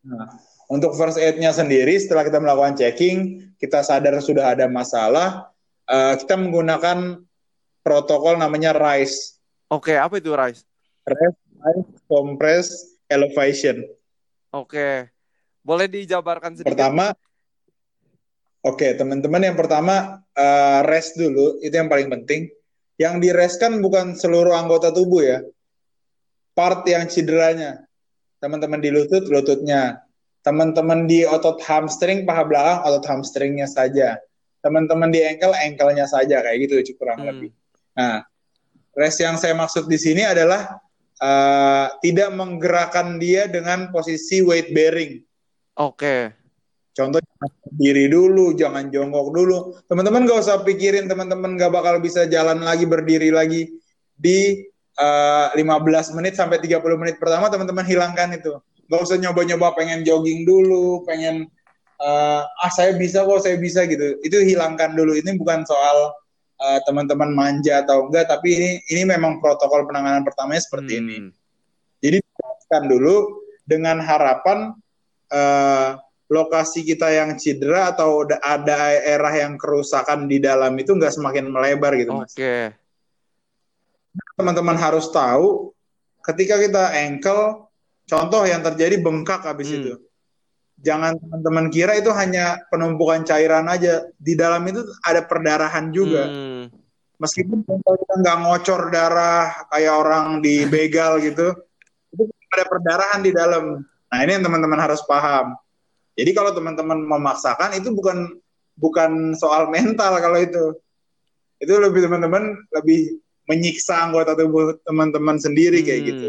Nah, untuk first aid-nya sendiri setelah kita melakukan checking, kita sadar sudah ada masalah, eh, kita menggunakan protokol namanya RICE. Oke, apa itu, Rice? Rest, Ice, Compress, Elevation. Oke. Boleh dijabarkan sedikit? Pertama, oke teman-teman yang pertama eh, rest dulu, itu yang paling penting. Yang di rest kan bukan seluruh anggota tubuh ya, part yang cederanya. Teman-teman di lutut, lututnya. Teman-teman di otot hamstring, paha belakang, otot hamstringnya saja. Teman-teman di ankle, ankle-nya saja kayak gitu kurang Hmm. lebih. Nah, rest yang saya maksud di sini adalah eh, tidak menggerakkan dia dengan posisi weight bearing. Oke. Contoh jangan berdiri dulu, jangan jongkok dulu. Teman-teman nggak usah pikirin teman-teman nggak bakal bisa jalan lagi berdiri lagi di eh, 15 menit sampai 30 menit pertama teman-teman hilangkan itu. Nggak usah nyoba-nyoba pengen jogging dulu, pengen eh, ah saya bisa kok saya bisa gitu. Itu hilangkan dulu. Ini bukan soal eh, teman-teman manja atau enggak, tapi ini ini memang protokol penanganan pertamanya seperti ini. Hmm. Jadi jelaskan dulu dengan harapan eh, lokasi kita yang cedera atau da- ada daerah yang kerusakan di dalam itu nggak semakin melebar gitu mas. Oke. Teman-teman harus tahu ketika kita ankle, contoh yang terjadi bengkak habis Hmm. itu. Jangan teman-teman kira itu hanya penumpukan cairan aja. Di dalam itu ada perdarahan juga. Hmm. Meskipun kita nggak ngocor darah kayak orang di begal gitu, itu ada perdarahan di dalam. Nah ini yang teman-teman harus paham. Jadi kalau teman-teman memaksakan itu bukan bukan soal mental kalau itu. Itu lebih teman-teman lebih menyiksa anggota tubuh teman-teman sendiri kayak Hmm. gitu.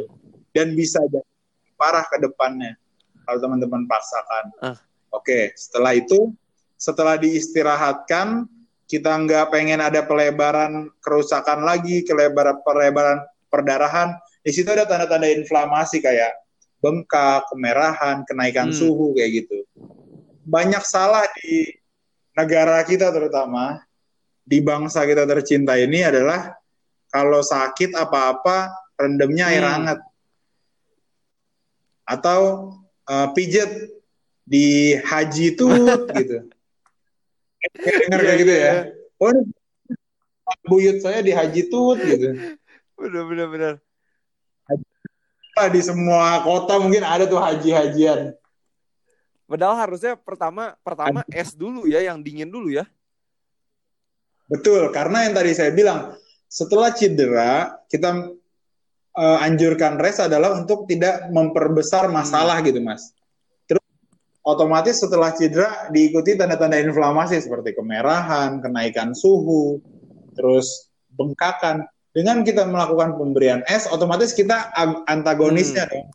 Dan bisa jadi parah ke depannya kalau teman-teman paksakan. Ah. Oke, setelah itu setelah diistirahatkan kita nggak pengen ada pelebaran kerusakan lagi, kelebaran pelebaran perdarahan. Di situ ada tanda-tanda inflamasi kayak bengkak, kemerahan, kenaikan Hmm. suhu kayak gitu. banyak salah di negara kita terutama di bangsa kita tercinta ini adalah kalau sakit apa-apa rendemnya air Hmm. hangat atau uh, pijet di haji tut gitu. Dengar kayak Iya, gitu iya, ya. Oh, ini buyut saya di haji tut gitu. Bener bener bener. Di semua kota mungkin ada tuh haji-hajian. Padahal harusnya pertama pertama es dulu ya, yang dingin dulu ya. Betul, karena yang tadi saya bilang, setelah cedera, kita eh, anjurkan rest adalah untuk tidak memperbesar masalah gitu, Mas. Terus otomatis setelah cedera diikuti tanda-tanda inflamasi seperti kemerahan, kenaikan suhu, terus bengkakan. Dengan kita melakukan pemberian es, otomatis kita ag- antagonisnya dong.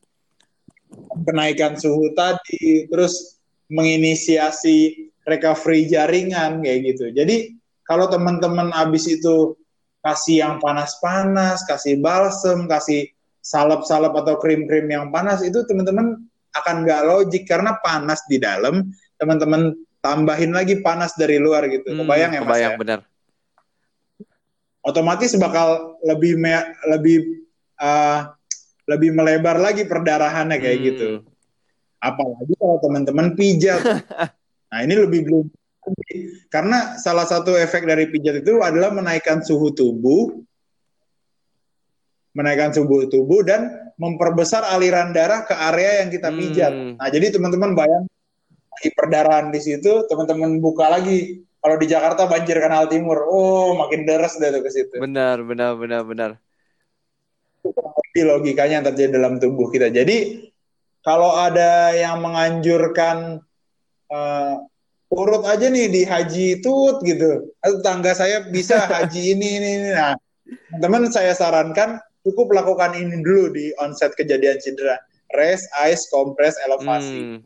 Kenaikan suhu tadi, terus menginisiasi recovery jaringan kayak gitu. Jadi kalau teman-teman abis itu kasih yang panas-panas, kasih balsem, kasih salep-salep atau krim-krim yang panas, itu teman-teman akan nggak logik karena panas di dalam, teman-teman tambahin lagi panas dari luar gitu. Hmm, Kebayang ya Mas? Kebayang ya? bener. Otomatis bakal lebih me- lebih uh, lebih melebar lagi perdarahannya kayak Hmm. gitu. Apalagi kalau teman-teman pijat. nah ini lebih belum karena salah satu efek dari pijat itu adalah menaikkan suhu tubuh, menaikkan suhu tubuh dan memperbesar aliran darah ke area yang kita pijat. Hmm. Nah jadi teman-teman bayang lagi perdarahan di situ, teman-teman buka lagi. Kalau di Jakarta banjir kanal timur, oh makin deras deh tuh ke situ. Benar benar benar benar. Jadi logikanya yang terjadi dalam tubuh kita. Jadi kalau ada yang menganjurkan eh, urut aja nih di haji tut gitu, tetangga saya bisa haji ini ini, ini. Nah, teman saya sarankan cukup lakukan ini dulu di onset kejadian cedera. Rest, ice, kompres, elevasi. Hmm.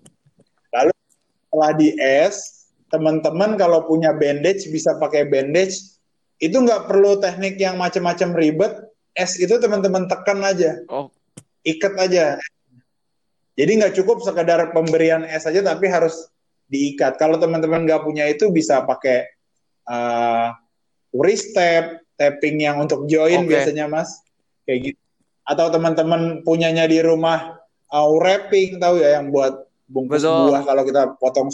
Setelah di es, teman-teman kalau punya bandage bisa pakai bandage. Itu nggak perlu teknik yang macam-macam ribet. Es itu teman-teman tekan aja. Oh, ikat aja. Jadi nggak cukup sekedar pemberian es aja, tapi harus diikat. Kalau teman-teman nggak punya itu bisa pakai uh, wrist tap, tapping yang untuk join Oke. biasanya mas, kayak gitu. Atau teman-teman punyanya di rumah uh, wrapping tahu ya yang buat bungkus Betul. buah kalau kita potong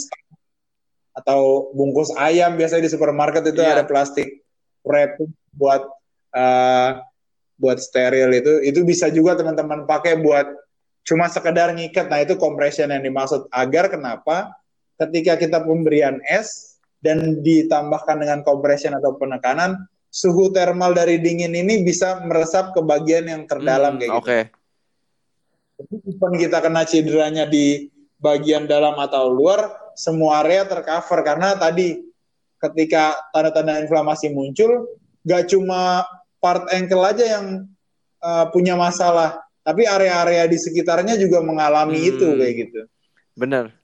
atau bungkus ayam biasanya di supermarket itu Iya. ada plastik wrapping buat uh, buat steril itu itu bisa juga teman-teman pakai buat cuma sekedar ngikat nah itu compression yang dimaksud agar kenapa ketika kita pemberian es dan ditambahkan dengan compression atau penekanan suhu termal dari dingin ini bisa meresap ke bagian yang terdalam hmm, kayak Oke. gitu. Even kita kena cederanya di bagian dalam atau luar, semua area tercover karena tadi ketika tanda-tanda inflamasi muncul, gak cuma part ankle aja yang uh, punya masalah, tapi area-area di sekitarnya juga mengalami Hmm. itu kayak gitu. Benar.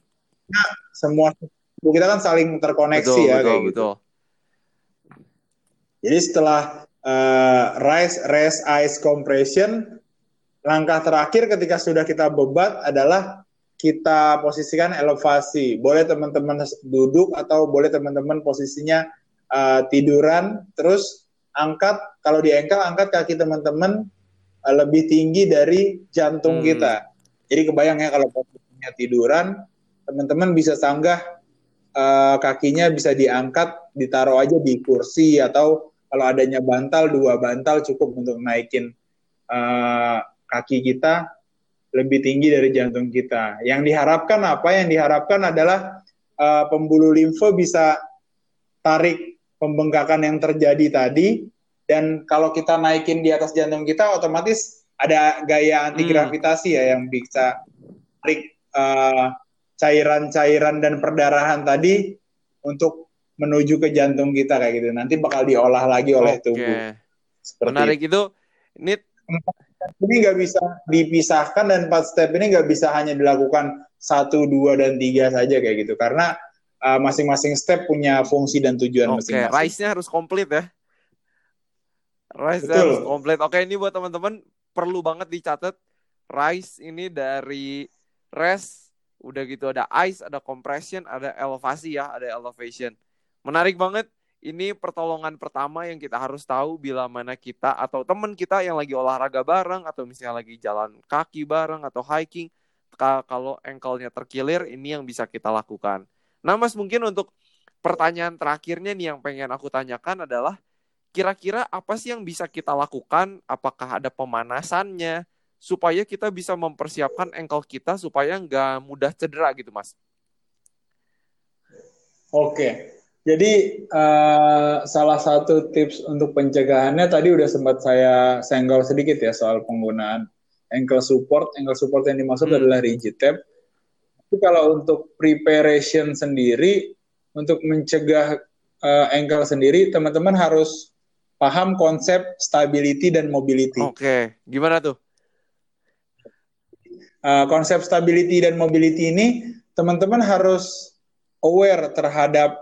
Semua tubuh kita kan saling terkoneksi Betul ya betul kayak gitu. betul. Jadi setelah uh, rise, rest, ice, compression, langkah terakhir ketika sudah kita bebat adalah kita posisikan elevasi. Boleh teman-teman duduk atau boleh teman-teman posisinya uh, tiduran, terus angkat, kalau di ankle, angkat kaki teman-teman uh, lebih tinggi dari jantung Hmm. kita. Jadi kebayang ya kalau posisinya tiduran, teman-teman bisa sanggah uh, kakinya bisa diangkat, ditaruh aja di kursi atau kalau adanya bantal dua bantal cukup untuk naikin uh, kaki kita lebih tinggi dari jantung kita. Yang diharapkan apa? Yang diharapkan adalah uh, pembuluh limfe bisa tarik pembengkakan yang terjadi tadi dan kalau kita naikin di atas jantung kita otomatis ada gaya anti Hmm. gravitasi ya yang bisa tarik uh, cairan-cairan dan perdarahan tadi untuk menuju ke jantung kita kayak gitu. Nanti bakal diolah lagi oleh Oke. tubuh. Seperti Menarik itu. Ini ini nggak bisa dipisahkan dan empat step ini nggak bisa hanya dilakukan satu, dua, dan tiga saja kayak gitu. Karena uh, masing-masing step punya fungsi dan tujuan Oke, masing-masing. rise-nya harus komplit ya. Betul. harus komplit. Oke, ini buat teman-teman perlu banget dicatat. Rise ini dari rest, udah gitu ada ice, ada compression, ada elevasi ya, ada elevation. Menarik banget. Ini pertolongan pertama yang kita harus tahu bila mana kita atau teman kita yang lagi olahraga bareng atau misalnya lagi jalan kaki bareng atau hiking kalau ankle-nya terkilir ini yang bisa kita lakukan. Nah, Mas mungkin untuk pertanyaan terakhirnya nih yang pengen aku tanyakan adalah kira-kira apa sih yang bisa kita lakukan? Apakah ada pemanasannya supaya kita bisa mempersiapkan ankle kita supaya nggak mudah cedera gitu, Mas? Oke, jadi uh, salah satu tips untuk pencegahannya tadi udah sempat saya senggol sedikit ya soal penggunaan ankle support. Ankle support yang dimaksud hmm. adalah rigid tape. Tapi kalau untuk preparation sendiri, untuk mencegah uh, ankle sendiri, teman-teman harus paham konsep stability dan mobility. Oke, okay. gimana tuh? Uh, konsep stability dan mobility ini teman-teman harus aware terhadap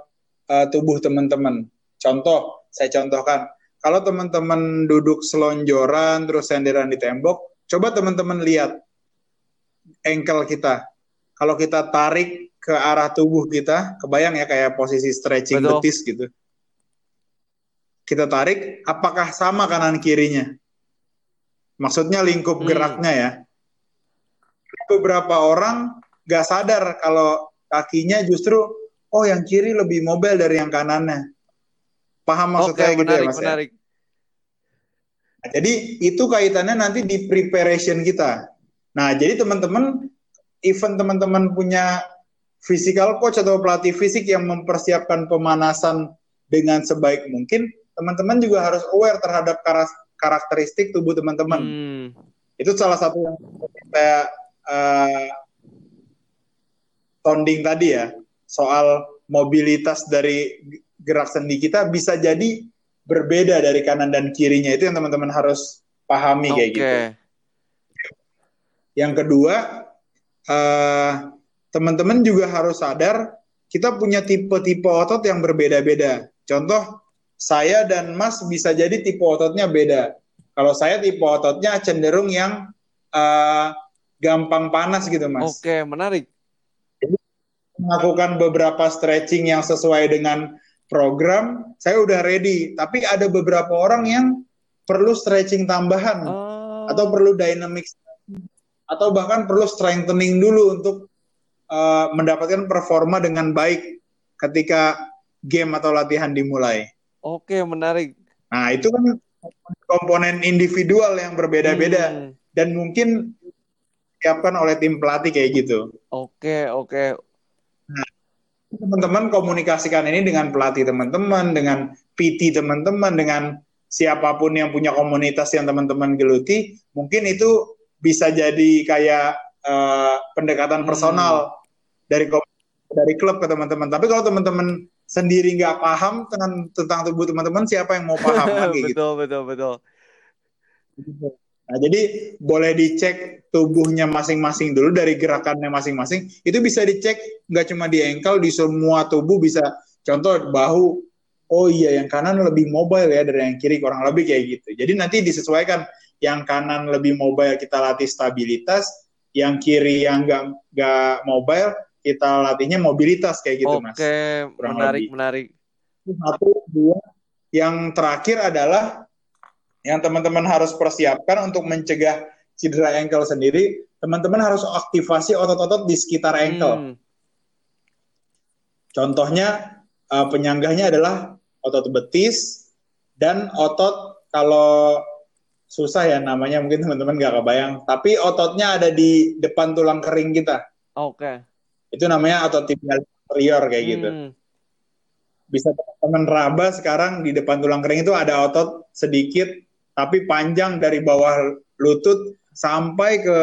uh, tubuh teman-teman. Contoh, saya contohkan, kalau teman-teman duduk selonjoran terus senderan di tembok, coba teman-teman lihat ankle kita. Kalau kita tarik ke arah tubuh kita, kebayang ya kayak posisi stretching Betul. betis gitu. Kita tarik, apakah sama kanan kirinya? Maksudnya lingkup hmm. geraknya ya. Beberapa orang gak sadar kalau kakinya justru oh yang kiri lebih mobile dari yang kanannya. Paham maksud saya gitu ya Mas? Ya? Menarik. Nah, jadi itu kaitannya nanti di preparation kita. Nah, jadi teman-teman event teman-teman punya physical coach atau pelatih fisik yang mempersiapkan pemanasan dengan sebaik mungkin, teman-teman juga harus aware terhadap karakteristik tubuh teman-teman. Hmm. Itu salah satu yang saya uh, sounding tadi ya soal mobilitas dari gerak sendi kita bisa jadi berbeda dari kanan dan kirinya itu yang teman-teman harus pahami okay. kayak gitu. Yang kedua, uh, teman-teman juga harus sadar kita punya tipe-tipe otot yang berbeda-beda. Contoh, saya dan Mas bisa jadi tipe ototnya beda. Kalau saya tipe ototnya cenderung yang uh, gampang panas gitu, Mas. Oke, menarik melakukan beberapa stretching yang sesuai dengan program, saya udah ready. Tapi ada beberapa orang yang perlu stretching tambahan oh. atau perlu dynamic atau bahkan perlu strengthening dulu untuk uh, mendapatkan performa dengan baik ketika game atau latihan dimulai. Oke, menarik. Nah, itu kan komponen individual yang berbeda-beda hmm. dan mungkin disiapkan oleh tim pelatih kayak gitu. Oke, oke teman-teman komunikasikan ini dengan pelatih teman-teman, dengan PT teman-teman, dengan siapa pun yang punya komunitas yang teman-teman geluti, mungkin itu bisa jadi kayak uh, pendekatan hmm. personal hmm. dari dari klub ke teman-teman. Tapi kalau teman-teman sendiri nggak paham tentang tentang tubuh teman-teman, siapa yang mau paham lagi? betul, gitu. betul, betul. Nah, jadi boleh dicek tubuhnya masing-masing dulu dari gerakannya masing-masing. Itu bisa dicek nggak cuma di ankle, di semua tubuh bisa. Contoh bahu, oh iya yang kanan lebih mobile ya dari yang kiri kurang lebih kayak gitu. Jadi nanti disesuaikan yang kanan lebih mobile kita latih stabilitas, yang kiri yang nggak nggak mobile kita latihnya mobilitas kayak gitu Oke, mas. Oke, menarik lebih. menarik. Satu dua. Yang terakhir adalah yang teman-teman harus persiapkan untuk mencegah cedera ankle sendiri, teman-teman harus aktivasi otot-otot di sekitar ankle. Hmm. Contohnya uh, penyanggahnya adalah otot betis dan otot kalau susah ya namanya mungkin teman-teman nggak kebayang, tapi ototnya ada di depan tulang kering kita. Oke. Okay. Itu namanya otot tibial inferior kayak gitu. hmm. gitu. Bisa teman-teman raba sekarang di depan tulang kering itu ada otot sedikit tapi panjang dari bawah lutut sampai ke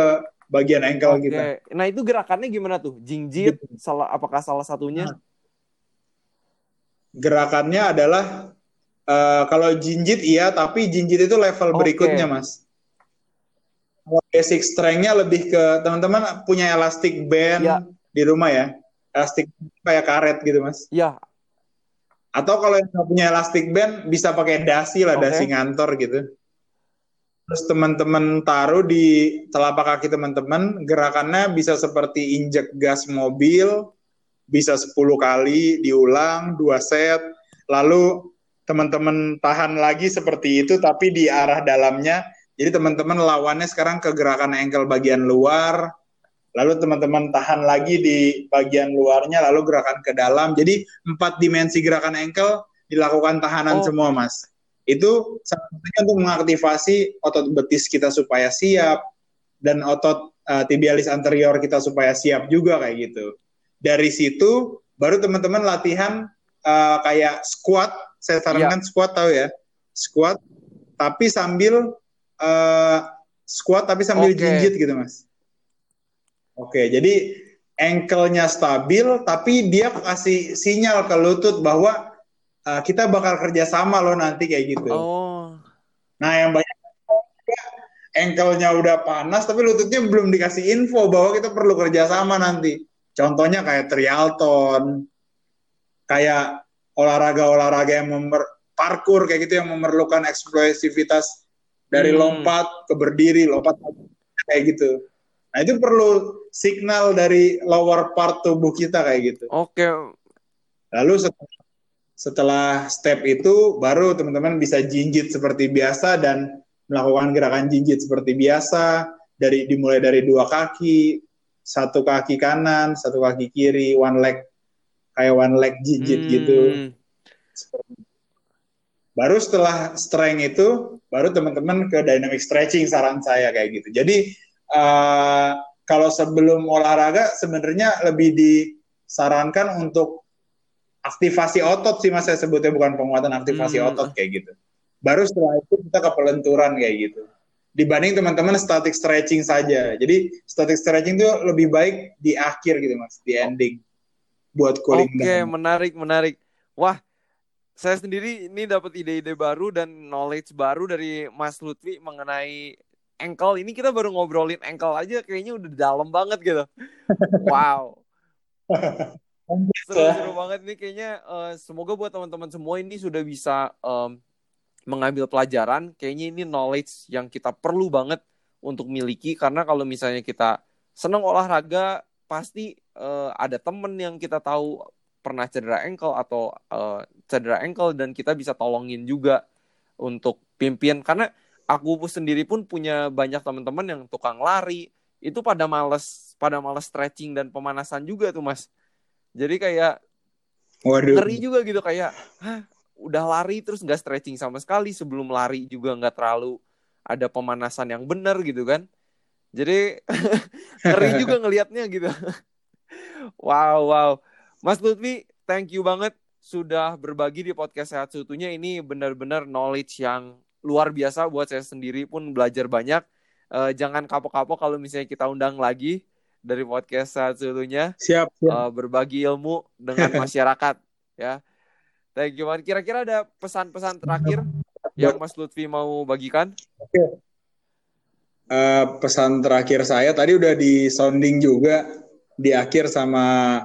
bagian ankle okay. kita. Nah itu gerakannya gimana tuh? Jinjit, gitu. salah apakah salah satunya? Nah, gerakannya adalah uh, kalau jinjit iya, tapi jinjit itu level okay. berikutnya mas. Basic strength-nya lebih ke teman-teman punya elastic band ya. di rumah ya, elastic kayak karet gitu mas. Iya. Atau kalau yang punya elastic band bisa pakai dasi lah, okay. dasi ngantor gitu. Terus teman-teman taruh di telapak kaki teman-teman gerakannya bisa seperti injek gas mobil bisa 10 kali diulang dua set. Lalu teman-teman tahan lagi seperti itu tapi di arah dalamnya. Jadi teman-teman lawannya sekarang ke gerakan ankle bagian luar. Lalu teman-teman tahan lagi di bagian luarnya lalu gerakan ke dalam. Jadi empat dimensi gerakan ankle dilakukan tahanan oh. semua mas itu salah satunya untuk mengaktifasi otot betis kita supaya siap dan otot uh, tibialis anterior kita supaya siap juga kayak gitu. Dari situ baru teman-teman latihan uh, kayak squat, saya sarankan yeah. squat tahu ya, squat tapi sambil uh, squat tapi sambil okay. jinjit gitu mas. Oke, okay, jadi ankle-nya stabil tapi dia kasih sinyal ke lutut bahwa uh, kita bakal kerja sama loh nanti kayak gitu. Oh. Nah yang banyak ankle-nya udah panas tapi lututnya belum dikasih info bahwa kita perlu kerja sama nanti. Contohnya kayak triathlon, kayak olahraga-olahraga yang memer parkour kayak gitu yang memerlukan eksplosivitas dari hmm. lompat ke berdiri, lompat kayak gitu. Nah itu perlu signal dari lower part tubuh kita kayak gitu. Oke. Okay. Lalu setelah setelah step itu baru teman-teman bisa jinjit seperti biasa dan melakukan gerakan jinjit seperti biasa dari dimulai dari dua kaki, satu kaki kanan, satu kaki kiri, one leg kayak one leg jinjit hmm. gitu. Baru setelah strength itu, baru teman-teman ke dynamic stretching saran saya kayak gitu. Jadi uh, kalau sebelum olahraga sebenarnya lebih disarankan untuk aktivasi otot sih mas saya sebutnya bukan penguatan aktivasi hmm. otot kayak gitu. Baru setelah itu kita ke pelenturan kayak gitu. Dibanding teman-teman static stretching saja. Jadi static stretching itu lebih baik di akhir gitu mas, di ending buat cooling Oke, okay, menarik menarik. Wah, saya sendiri ini dapat ide-ide baru dan knowledge baru dari Mas Lutfi mengenai ankle. Ini kita baru ngobrolin ankle aja kayaknya udah dalam banget gitu. Wow. Seru-seru banget nih kayaknya. Uh, semoga buat teman-teman semua ini sudah bisa um, mengambil pelajaran. Kayaknya ini knowledge yang kita perlu banget untuk miliki. Karena kalau misalnya kita senang olahraga pasti uh, ada temen yang kita tahu pernah cedera ankle atau uh, cedera ankle dan kita bisa tolongin juga untuk pimpin. Karena aku sendiri pun punya banyak teman-teman yang tukang lari. Itu pada males pada males stretching dan pemanasan juga tuh mas jadi kayak Waduh. ngeri juga gitu kayak, Hah, udah lari terus nggak stretching sama sekali sebelum lari juga nggak terlalu ada pemanasan yang benar gitu kan. Jadi ngeri juga ngelihatnya gitu. wow, wow. Mas Lutfi, thank you banget sudah berbagi di podcast Sehat Seutuhnya. Ini benar-benar knowledge yang luar biasa buat saya sendiri pun belajar banyak. Uh, jangan kapok-kapok kalau misalnya kita undang lagi dari podcast saat satunya. Siap. siap. Uh, berbagi ilmu dengan masyarakat ya. Thank you man. Kira-kira ada pesan-pesan terakhir yang Mas Lutfi mau bagikan? Oke. Uh, pesan terakhir saya tadi udah di sounding juga di akhir sama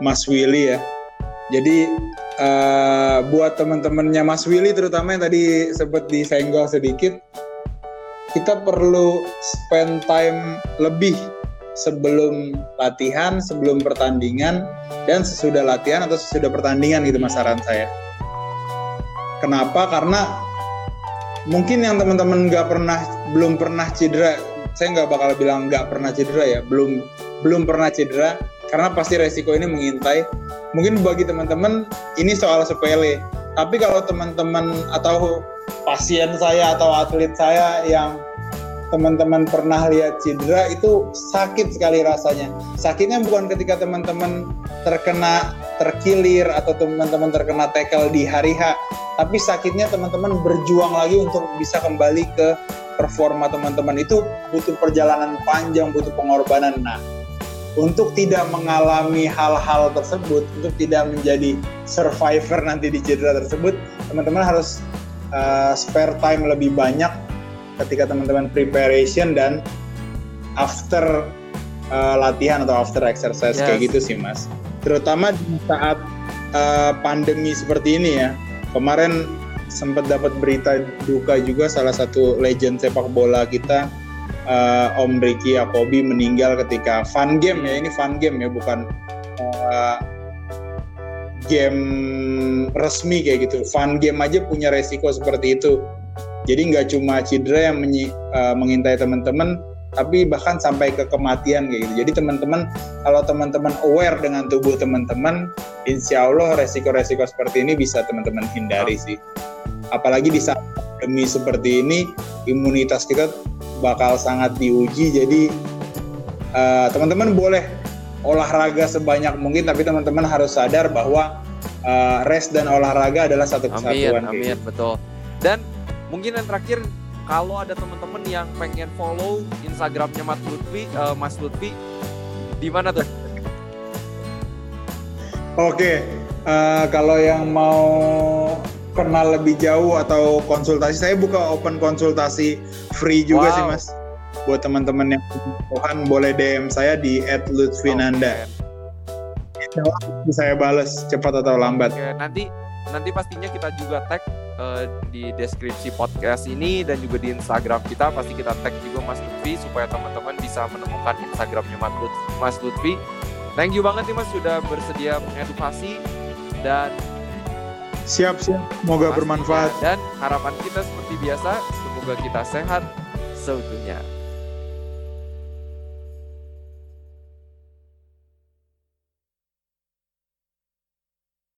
Mas Willy ya. Jadi uh, buat teman-temannya Mas Willy terutama yang tadi sempat disenggol sedikit, kita perlu spend time lebih sebelum latihan, sebelum pertandingan, dan sesudah latihan atau sesudah pertandingan gitu mas saran saya. Kenapa? Karena mungkin yang teman-teman nggak pernah, belum pernah cedera, saya nggak bakal bilang nggak pernah cedera ya, belum belum pernah cedera, karena pasti resiko ini mengintai. Mungkin bagi teman-teman ini soal sepele, tapi kalau teman-teman atau pasien saya atau atlet saya yang teman-teman pernah lihat cedera itu sakit sekali rasanya. Sakitnya bukan ketika teman-teman terkena terkilir atau teman-teman terkena tackle di hari H, tapi sakitnya teman-teman berjuang lagi untuk bisa kembali ke performa teman-teman itu butuh perjalanan panjang, butuh pengorbanan. Nah, untuk tidak mengalami hal-hal tersebut, untuk tidak menjadi survivor nanti di cedera tersebut, teman-teman harus uh, spare time lebih banyak ketika teman-teman preparation dan after uh, latihan atau after exercise yes. kayak gitu sih mas. Terutama di saat uh, pandemi seperti ini ya. Kemarin sempat dapat berita duka juga salah satu legend sepak bola kita uh, Om Ricky Yakobi meninggal ketika fun game ya. Ini fun game ya bukan uh, game resmi kayak gitu. Fun game aja punya resiko seperti itu jadi nggak cuma cedera yang menyi, uh, mengintai teman-teman tapi bahkan sampai ke kematian kayak gitu. Jadi teman-teman kalau teman-teman aware dengan tubuh teman-teman insya Allah resiko-resiko seperti ini bisa teman-teman hindari sih. Apalagi di saat pandemi seperti ini imunitas kita bakal sangat diuji. Jadi uh, teman-teman boleh olahraga sebanyak mungkin tapi teman-teman harus sadar bahwa uh, rest dan olahraga adalah satu kesatuan amin, amin betul. Dan mungkin yang terakhir kalau ada teman-teman yang pengen follow Instagramnya Mas Lutfi uh, Mas Lutfi di mana tuh Oke, uh, kalau yang mau kenal lebih jauh atau konsultasi, saya buka open konsultasi free juga wow. sih mas. Buat teman-teman yang Tuhan boleh DM saya di @lutfinanda. Okay. Saya balas cepat atau lambat. Oke, nanti nanti pastinya kita juga tag uh, di deskripsi podcast ini dan juga di Instagram kita. Pasti kita tag juga Mas Lutfi supaya teman-teman bisa menemukan Instagramnya Mas Lutfi. Thank you banget nih Mas sudah bersedia mengedukasi dan siap siap. Semoga bermanfaat. Dan harapan kita seperti biasa semoga kita sehat seutuhnya.